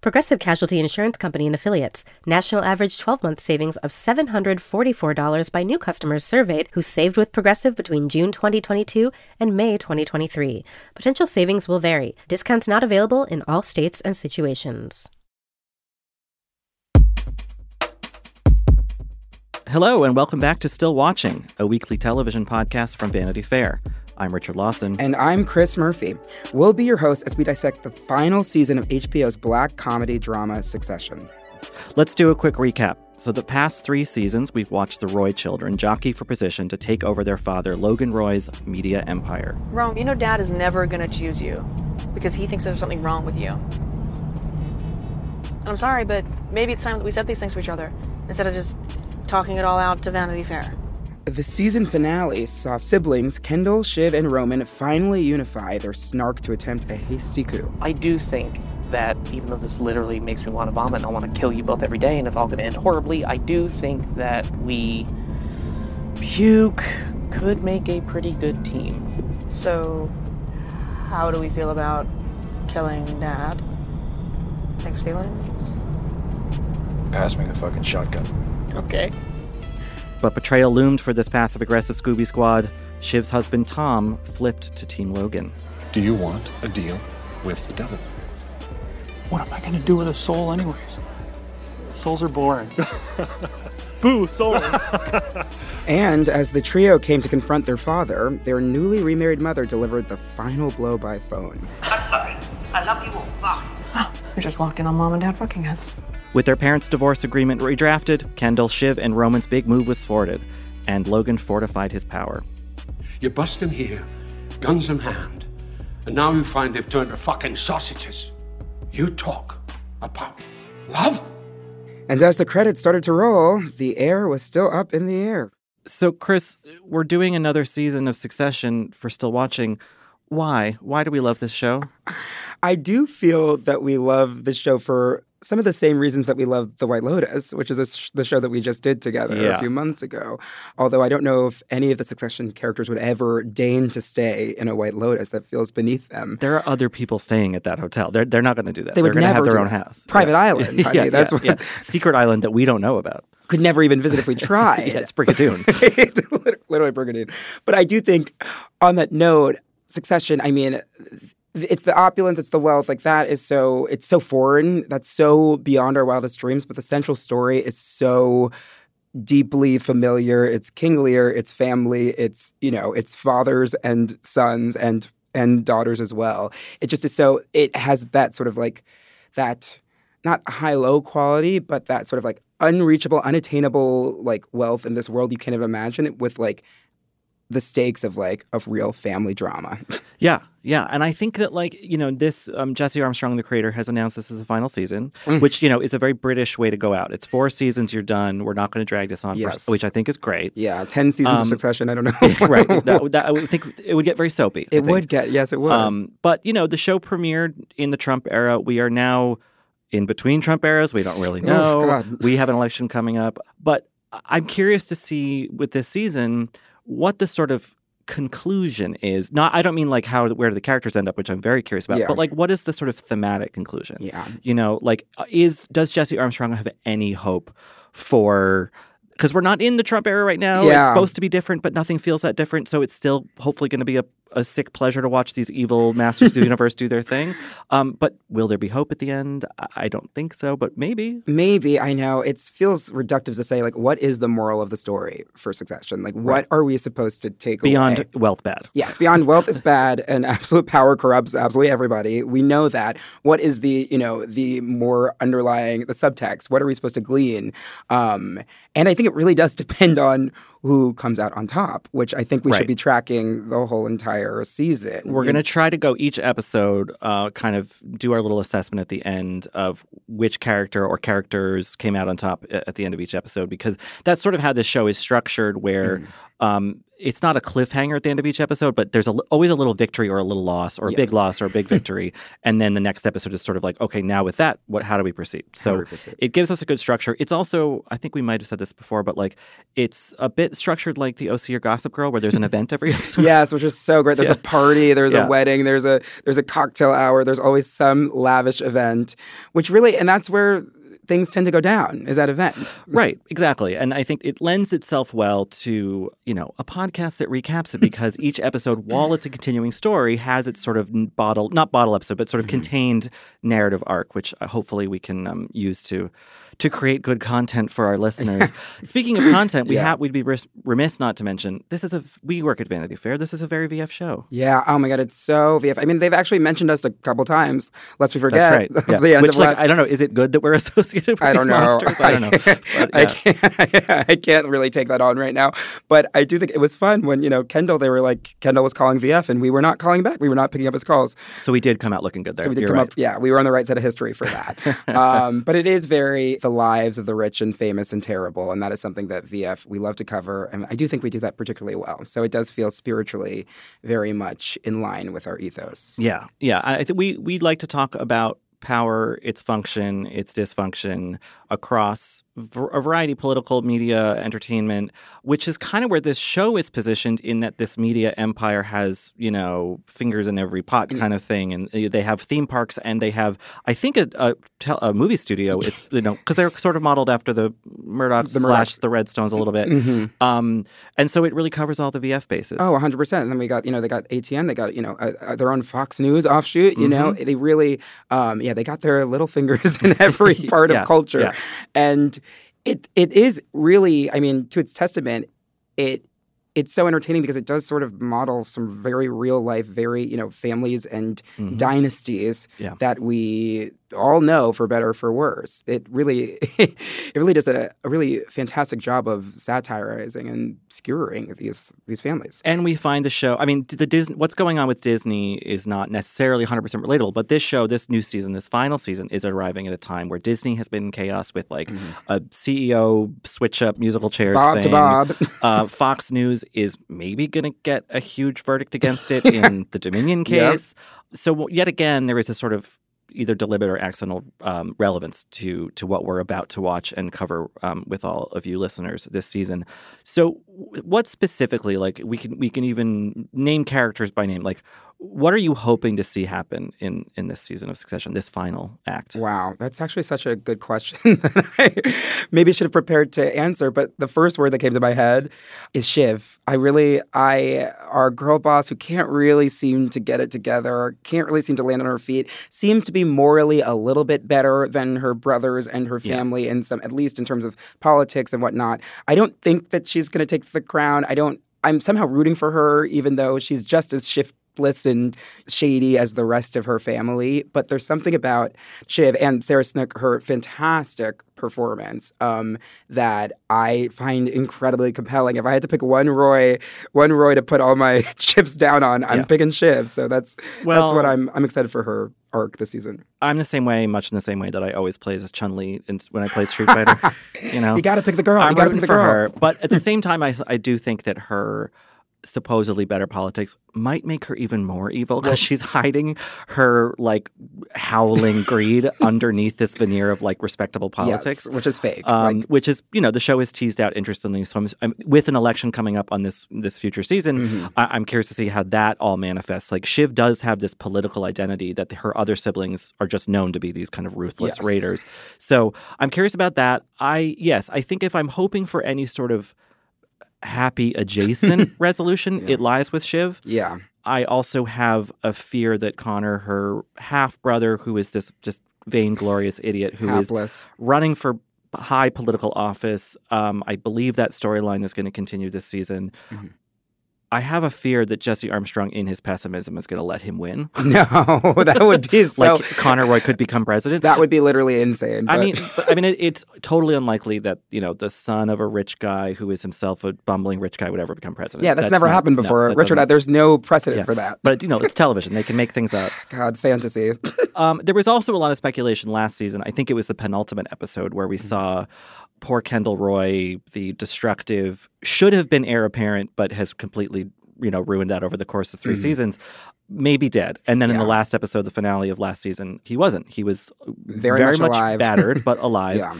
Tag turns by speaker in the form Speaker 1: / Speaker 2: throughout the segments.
Speaker 1: Progressive Casualty Insurance Company and affiliates. National average 12 month savings of $744 by new customers surveyed who saved with Progressive between June 2022 and May 2023. Potential savings will vary. Discounts not available in all states and situations.
Speaker 2: Hello, and welcome back to Still Watching, a weekly television podcast from Vanity Fair. I'm Richard Lawson.
Speaker 3: And I'm Chris Murphy. We'll be your hosts as we dissect the final season of HBO's black comedy drama Succession.
Speaker 2: Let's do a quick recap. So, the past three seasons, we've watched the Roy children jockey for position to take over their father, Logan Roy's media empire.
Speaker 4: Rome, you know Dad is never going to choose you because he thinks there's something wrong with you. And I'm sorry, but maybe it's time that we said these things to each other instead of just talking it all out to Vanity Fair.
Speaker 3: The season finale saw siblings Kendall, Shiv, and Roman finally unify their snark to attempt a hasty coup.
Speaker 5: I do think that even though this literally makes me want to vomit and I want to kill you both every day and it's all going to end horribly, I do think that we puke could make a pretty good team.
Speaker 4: So, how do we feel about killing Dad? Thanks, feelings?
Speaker 6: Pass me the fucking shotgun.
Speaker 4: Okay.
Speaker 2: But betrayal loomed for this passive aggressive Scooby Squad. Shiv's husband Tom flipped to Team Logan.
Speaker 6: Do you want a deal with the devil?
Speaker 7: What am I going to do with a soul, anyways? Souls are boring. Boo, souls!
Speaker 3: and as the trio came to confront their father, their newly remarried mother delivered the final blow by phone.
Speaker 8: I'm sorry. I love you all. Bye.
Speaker 4: Oh, we just walked in on mom and dad fucking us.
Speaker 2: With their parents' divorce agreement redrafted, Kendall, Shiv, and Roman's big move was thwarted, and Logan fortified his power.
Speaker 9: You bust him here, guns in hand, and now you find they've turned to fucking sausages. You talk about love?
Speaker 3: And as the credits started to roll, the heir was still up in the air.
Speaker 2: So, Chris, we're doing another season of Succession for Still Watching. Why? Why do we love this show?
Speaker 3: I do feel that we love this show for some of the same reasons that we love The White Lotus, which is sh- the show that we just did together
Speaker 2: yeah.
Speaker 3: a few months ago. Although I don't know if any of the Succession characters would ever deign to stay in a White Lotus that feels beneath them.
Speaker 2: There are other people staying at that hotel. They're they're not going to do that.
Speaker 3: They would
Speaker 2: going to have their own
Speaker 3: that.
Speaker 2: house.
Speaker 3: Private
Speaker 2: yeah.
Speaker 3: island. Honey.
Speaker 2: yeah,
Speaker 3: That's
Speaker 2: yeah,
Speaker 3: what...
Speaker 2: secret island that we don't know about.
Speaker 3: Could never even visit if we tried.
Speaker 2: yeah, it's Brigadoon.
Speaker 3: it's literally Brigadoon. But I do think, on that note, Succession. I mean it's the opulence, it's the wealth, like that is so it's so foreign, that's so beyond our wildest dreams, but the central story is so deeply familiar. It's King Lear, it's family, it's, you know, it's fathers and sons and and daughters as well. It just is so it has that sort of like that not high low quality, but that sort of like unreachable, unattainable like wealth in this world you can't even imagine it with like the stakes of like of real family drama.
Speaker 2: Yeah, Yeah, and I think that like you know this um, Jesse Armstrong, the creator, has announced this is the final season,
Speaker 3: Mm.
Speaker 2: which you know is a very British way to go out. It's four seasons, you're done. We're not going to drag this on,
Speaker 3: Yes.
Speaker 2: for, which I think is great.
Speaker 3: Yeah, 10 seasons
Speaker 2: Um,
Speaker 3: of Succession. I don't know.
Speaker 2: right. That, that, I would think it would get very soapy.
Speaker 3: It would get, yes, it would.
Speaker 2: Um, but you know, the show premiered in the Trump era. We are now in between Trump eras. We don't really know.
Speaker 3: God.
Speaker 2: we have an election coming up, but I'm curious to see with this season what the sort of conclusion is. Not, I don't mean like how where do the characters end up, which I'm very curious about,
Speaker 3: Yeah.
Speaker 2: but like what is the sort of thematic conclusion?
Speaker 3: yeah.
Speaker 2: You know, like uh, is does Jesse Armstrong have any hope for? Because we're not in the Trump era right now. It's
Speaker 3: Yeah.
Speaker 2: supposed to be different, but nothing feels that different. So it's still hopefully going to be a, a sick pleasure to watch these evil masters of the universe do their thing. Um, but will there be hope at the end? I- don't think so, but maybe.
Speaker 3: Maybe I know it feels reductive to say like, what is the moral of the story for Succession? Like, what
Speaker 2: Right.
Speaker 3: are we supposed to take away?
Speaker 2: Beyond
Speaker 3: away?
Speaker 2: wealth bad.
Speaker 3: Yes, beyond wealth is bad, and absolute power corrupts absolutely everybody. We know that. What is the you know the more underlying the subtext? What are we supposed to glean? Um, and I think it really does depend on who comes out on top, which I think we
Speaker 2: Right.
Speaker 3: should be tracking the whole entire season.
Speaker 2: We're going to try to go each episode, uh, kind of do our little assessment at the end of which character or characters came out on top at the end of each episode, because that's sort of how this show is structured, where
Speaker 3: Mm-hmm.
Speaker 2: um, it's not a cliffhanger at the end of each episode, but there's a, always a little victory or a little loss or a big loss or a big victory. and then the next episode is sort of like, okay, now with that, what, how do we proceed? So
Speaker 3: we proceed?
Speaker 2: it gives us a good structure. It's also, I think we might have said this before, but like it's a bit structured like the OC or Gossip Girl, where there's an event every episode.
Speaker 3: Yes, which is so great. There's
Speaker 2: Yeah.
Speaker 3: a party, there's
Speaker 2: Yeah.
Speaker 3: a wedding, there's a there's a cocktail hour, there's always some lavish event, which really and that's where things tend to go down is at events.
Speaker 2: Right, exactly. And I think it lends itself well to, you know, a podcast that recaps it because each episode, while it's a continuing story, has its sort of bottle, not bottle episode, but sort of contained narrative arc, which uh, hopefully we can um, use to to create good content for our listeners. Speaking of content, we
Speaker 3: Yeah.
Speaker 2: have we'd be ris- remiss not to mention this is a we work at Vanity Fair. This is a very VF show.
Speaker 3: Yeah. Oh my God, it's so VF. I mean, they've actually mentioned us a couple times. Lest we forget.
Speaker 2: That's right. Yeah.
Speaker 3: the end
Speaker 2: Which, like,
Speaker 3: last-
Speaker 2: I don't know. Is it good that we're associated with
Speaker 3: I don't know.
Speaker 2: monsters? I don't know. But,
Speaker 3: I can't. I can't really take that on right now. But I do think it was fun when you know Kendall. They were like Kendall was calling VF, and we were not calling back. We were not picking up his calls.
Speaker 2: So we did come out looking good there.
Speaker 3: So we did
Speaker 2: You're
Speaker 3: come
Speaker 2: right.
Speaker 3: up. Yeah, we were on the right side of history for that. um, but it is very the lives of the rich and famous and terrible, and that is something that VF we love to cover, and I do think we do that particularly well. So it does feel spiritually very much in line with our ethos.
Speaker 2: Yeah, yeah. I think we we like to talk about power, its function, its dysfunction across a variety of political media, entertainment, which is kind of where this show is positioned in that this media empire has, you know, fingers in every pot kind of thing. And uh, they have theme parks and they have, I think, a, a, a movie studio. It's, you know, because they're sort of modeled after the Murdoch
Speaker 3: The
Speaker 2: slash
Speaker 3: Murdochs.
Speaker 2: the Redstones a little bit. Um, and so it really covers all the VF bases.
Speaker 3: Oh, 100%. And then we got, you know, they got ATN, they got, you know, uh, their own Fox News offshoot, you know,
Speaker 2: Mm-hmm.
Speaker 3: they really, um, yeah, they got their little fingers in every part
Speaker 2: Yeah,
Speaker 3: of culture.
Speaker 2: yeah.
Speaker 3: And it it is really, I mean, to its testament, it it's so entertaining because it does sort of model some very real life, very, you know, families and dynasties
Speaker 2: Mm-hmm. Yeah.
Speaker 3: that we all know for better or for worse. It really it really does a, a really fantastic job of satirizing and skewering these these families.
Speaker 2: And we find the show. I mean, the Disney. What's going on with Disney is not necessarily 100 percent relatable. But this show, this new season, this final season, is arriving at a time where Disney has been in chaos with like a CEO switch up musical chairs
Speaker 3: Mm-hmm. Bob to. Bob.
Speaker 2: uh, Fox News is maybe going to get a huge verdict against it in the Dominion
Speaker 3: Yep.
Speaker 2: case. So yet again, there is a sort of either deliberate or accidental um, relevance to to what we're about to watch and cover um, with all of you listeners this season. So, what specifically, like we can we can even name characters by name. Like, what are you hoping to see happen in in this season of Succession, this final act?
Speaker 3: Wow, that's actually such a good question that I maybe should have prepared to answer. But the first word that came to my head is Shiv. I really, I, our girl boss who can't really seem to get it together, can't really seem to land on her feet, seems to be morally a little bit better than her brothers and her family, and some, at least in terms of politics and whatnot. I don't think that she's going to take the crown. I don't. I'm somehow rooting for her, even though she's just as shift ruthless and shady as the rest of her family. But there's something about Shiv and Sarah Snook, her fantastic performance um, that I find incredibly compelling. If I had to pick one Roy, one Roy to put all my chips down on, I'm
Speaker 2: Yeah.
Speaker 3: picking Shiv. So that's
Speaker 2: Well-
Speaker 3: that's what I'm I'm excited for her arc this season.
Speaker 2: I'm the same way, much in the same way that I always play as Chun Li when I played Street Fighter. you know,
Speaker 3: You got to pick the girl.
Speaker 2: I'm
Speaker 3: you got to
Speaker 2: rooting
Speaker 3: pick the
Speaker 2: for
Speaker 3: girl.
Speaker 2: her, but at the same time, I, I do think that her supposedly better politics might make her even more evil because she's hiding her like howling greed underneath this veneer of like respectable politics,
Speaker 3: Yes, which is fake.
Speaker 2: um,
Speaker 3: like,
Speaker 2: which is you know the show is teased out interestingly. So I'm, I'm with an election coming up on this this future season.
Speaker 3: Mm-hmm.
Speaker 2: I, I'm curious to see how that all manifests. Like Shiv does have this political identity that her other siblings are just known to be these kind of ruthless
Speaker 3: Yes.
Speaker 2: raiders. So I'm curious about that. I yes, I think if I'm hoping for any sort of happy adjacent resolution, it lies with Shiv.
Speaker 3: yeah.
Speaker 2: I also have a fear that Connor, her half brother, who is this just vainglorious idiot who is
Speaker 3: Hapless.
Speaker 2: running for high political office. Um, I believe that storyline is going to continue this season.
Speaker 3: Mm-hmm.
Speaker 2: I have a fear that Jesse Armstrong, in his pessimism, is going to let him win.
Speaker 3: No, that would be so.
Speaker 2: like Connor Roy could become president.
Speaker 3: that would be literally insane.
Speaker 2: I mean, but, I mean, it, it's totally unlikely that you know the son of a rich guy who is himself a bumbling rich guy would ever become president.
Speaker 3: yeah, that's, never
Speaker 2: not-
Speaker 3: happened before.
Speaker 2: that
Speaker 3: Richard,
Speaker 2: doesn't-
Speaker 3: there's no precedent
Speaker 2: yeah.
Speaker 3: for that.
Speaker 2: But you know, it's television; they can make things up.
Speaker 3: God, fantasy.
Speaker 2: Um, there was also a lot of speculation last season. I think it was the penultimate episode where we saw poor Kendall Roy, the destructive, should have been heir apparent, but has completely, you know, ruined that over the course of 3
Speaker 3: Mhm.
Speaker 2: seasons. Maybe dead. And then in the last episode, the finale of last season, he wasn't. He was
Speaker 3: Very very much alive.
Speaker 2: battered, but alive.
Speaker 3: Yeah.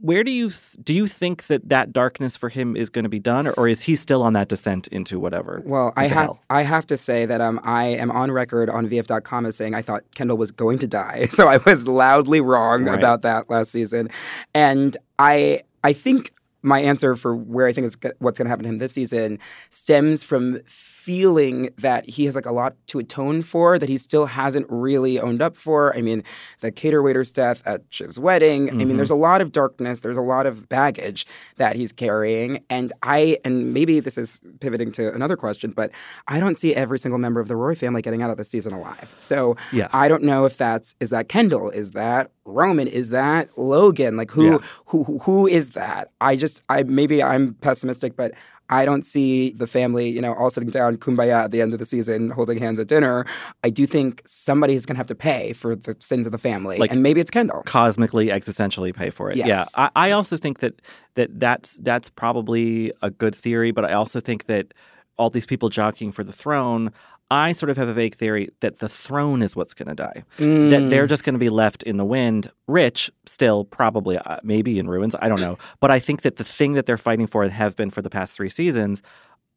Speaker 2: Where do you th- do you think that that darkness for him is going to be done, or, or is he still on that descent into whatever?
Speaker 3: Well, I
Speaker 2: into
Speaker 3: have
Speaker 2: hell?
Speaker 3: I have to say that um, I am on record on VF.com as saying I thought Kendall was going to die, so I was loudly wrong
Speaker 2: Right.
Speaker 3: about that last season, and I I think my answer for where I think is what's going to happen to him this season stems from feeling that he has like a lot to atone for that he still hasn't really owned up for. I mean, the cater waiter's death at Shiv's wedding. I mean,
Speaker 2: Mhm.
Speaker 3: there's a lot of darkness. There's a lot of baggage that he's carrying, and I and maybe this is pivoting to another question, but I don't see every single member of the Roy family getting out of the season alive. So
Speaker 2: Yeah.
Speaker 3: I don't know if that's is that Kendall, is that Roman, is that Logan? Like who
Speaker 2: Yeah.
Speaker 3: who who- who is that? I just I maybe I'm pessimistic, but I don't see the family, you know, all sitting down kumbaya at the end of the season, holding hands at dinner. I do think somebody's going to have to pay for the sins of the family,
Speaker 2: Like-
Speaker 3: and maybe it's Kendall.
Speaker 2: cosmically existentially pay for it.
Speaker 3: Yes.
Speaker 2: Yeah, I, I also think that that that's that's probably a good theory, but I also think that all these people jockeying for the throne. I sort of have a vague theory that the throne is what's going to die. That
Speaker 3: Mm.
Speaker 2: they're just going to be left in the wind, rich, still, probably, uh, maybe in ruins. I don't know. But I think that the thing that they're fighting for and have been for the past three seasons,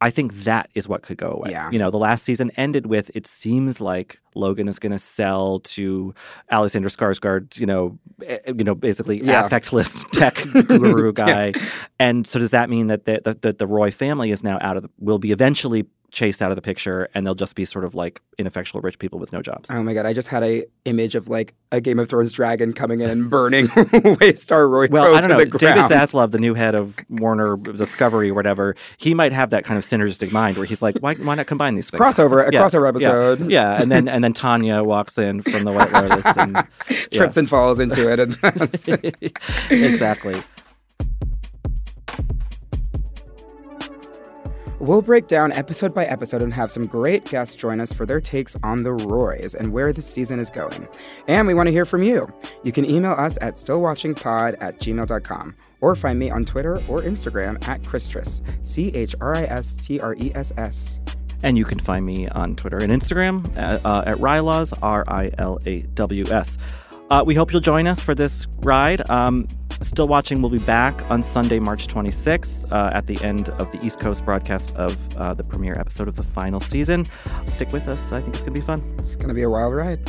Speaker 2: I think that is what could go away.
Speaker 3: Yeah.
Speaker 2: You know, the last season ended with it seems like Logan is going to sell to Alexander Skarsgård, you know, eh, you know, basically
Speaker 3: Yeah.
Speaker 2: affectless tech guru guy. And so does that mean that the, that the, the Roy family is now out of the, will be eventually chased out of the picture and they'll just be sort of like ineffectual rich people with no jobs?
Speaker 3: Oh my god! I just had a image of like a Game of Thrones dragon coming in and burning Waystar Roy
Speaker 2: Well,
Speaker 3: Crow
Speaker 2: I don't
Speaker 3: to
Speaker 2: know.
Speaker 3: the
Speaker 2: David. Zaslav, the new head of Warner Discovery or whatever, he might have that kind of synergistic mind where he's like, why, why not combine these things?
Speaker 3: Crossover- a
Speaker 2: Yeah,
Speaker 3: crossover episode.
Speaker 2: Yeah, and then and then Tanya walks in from the White Lotus and
Speaker 3: trips and falls into it. And
Speaker 2: exactly.
Speaker 3: We'll break down episode by episode and have some great guests join us for their takes on the Roys and where the season is going. And we want to hear from you. You can email us at stillwatchingpod at gmail.com or find me on Twitter or Instagram at Christress, C H R I S T R E S S.
Speaker 2: And you can find me on Twitter and Instagram at, uh, at Rilaws, R I L A W S. Uh, we hope you'll join us for this ride. Um, Still Watching will be back on Sunday, March 26th, uh, at the end of the East Coast broadcast of uh, the premiere episode of the final season. Stick with us. I think it's going to be fun.
Speaker 3: It's going to be a wild ride.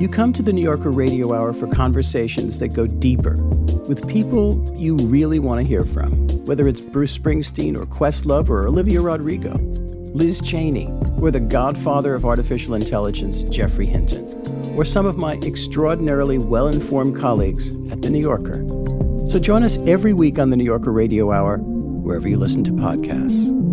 Speaker 10: You come to the New Yorker Radio Hour for conversations that go deeper with people you really want to hear from, whether it's Bruce Springsteen or Questlove or Olivia Rodrigo, Liz Cheney, or the godfather of artificial intelligence, Geoffrey Hinton, or some of my extraordinarily well informed colleagues at The New Yorker. So join us every week on the New Yorker Radio Hour, wherever you listen to podcasts.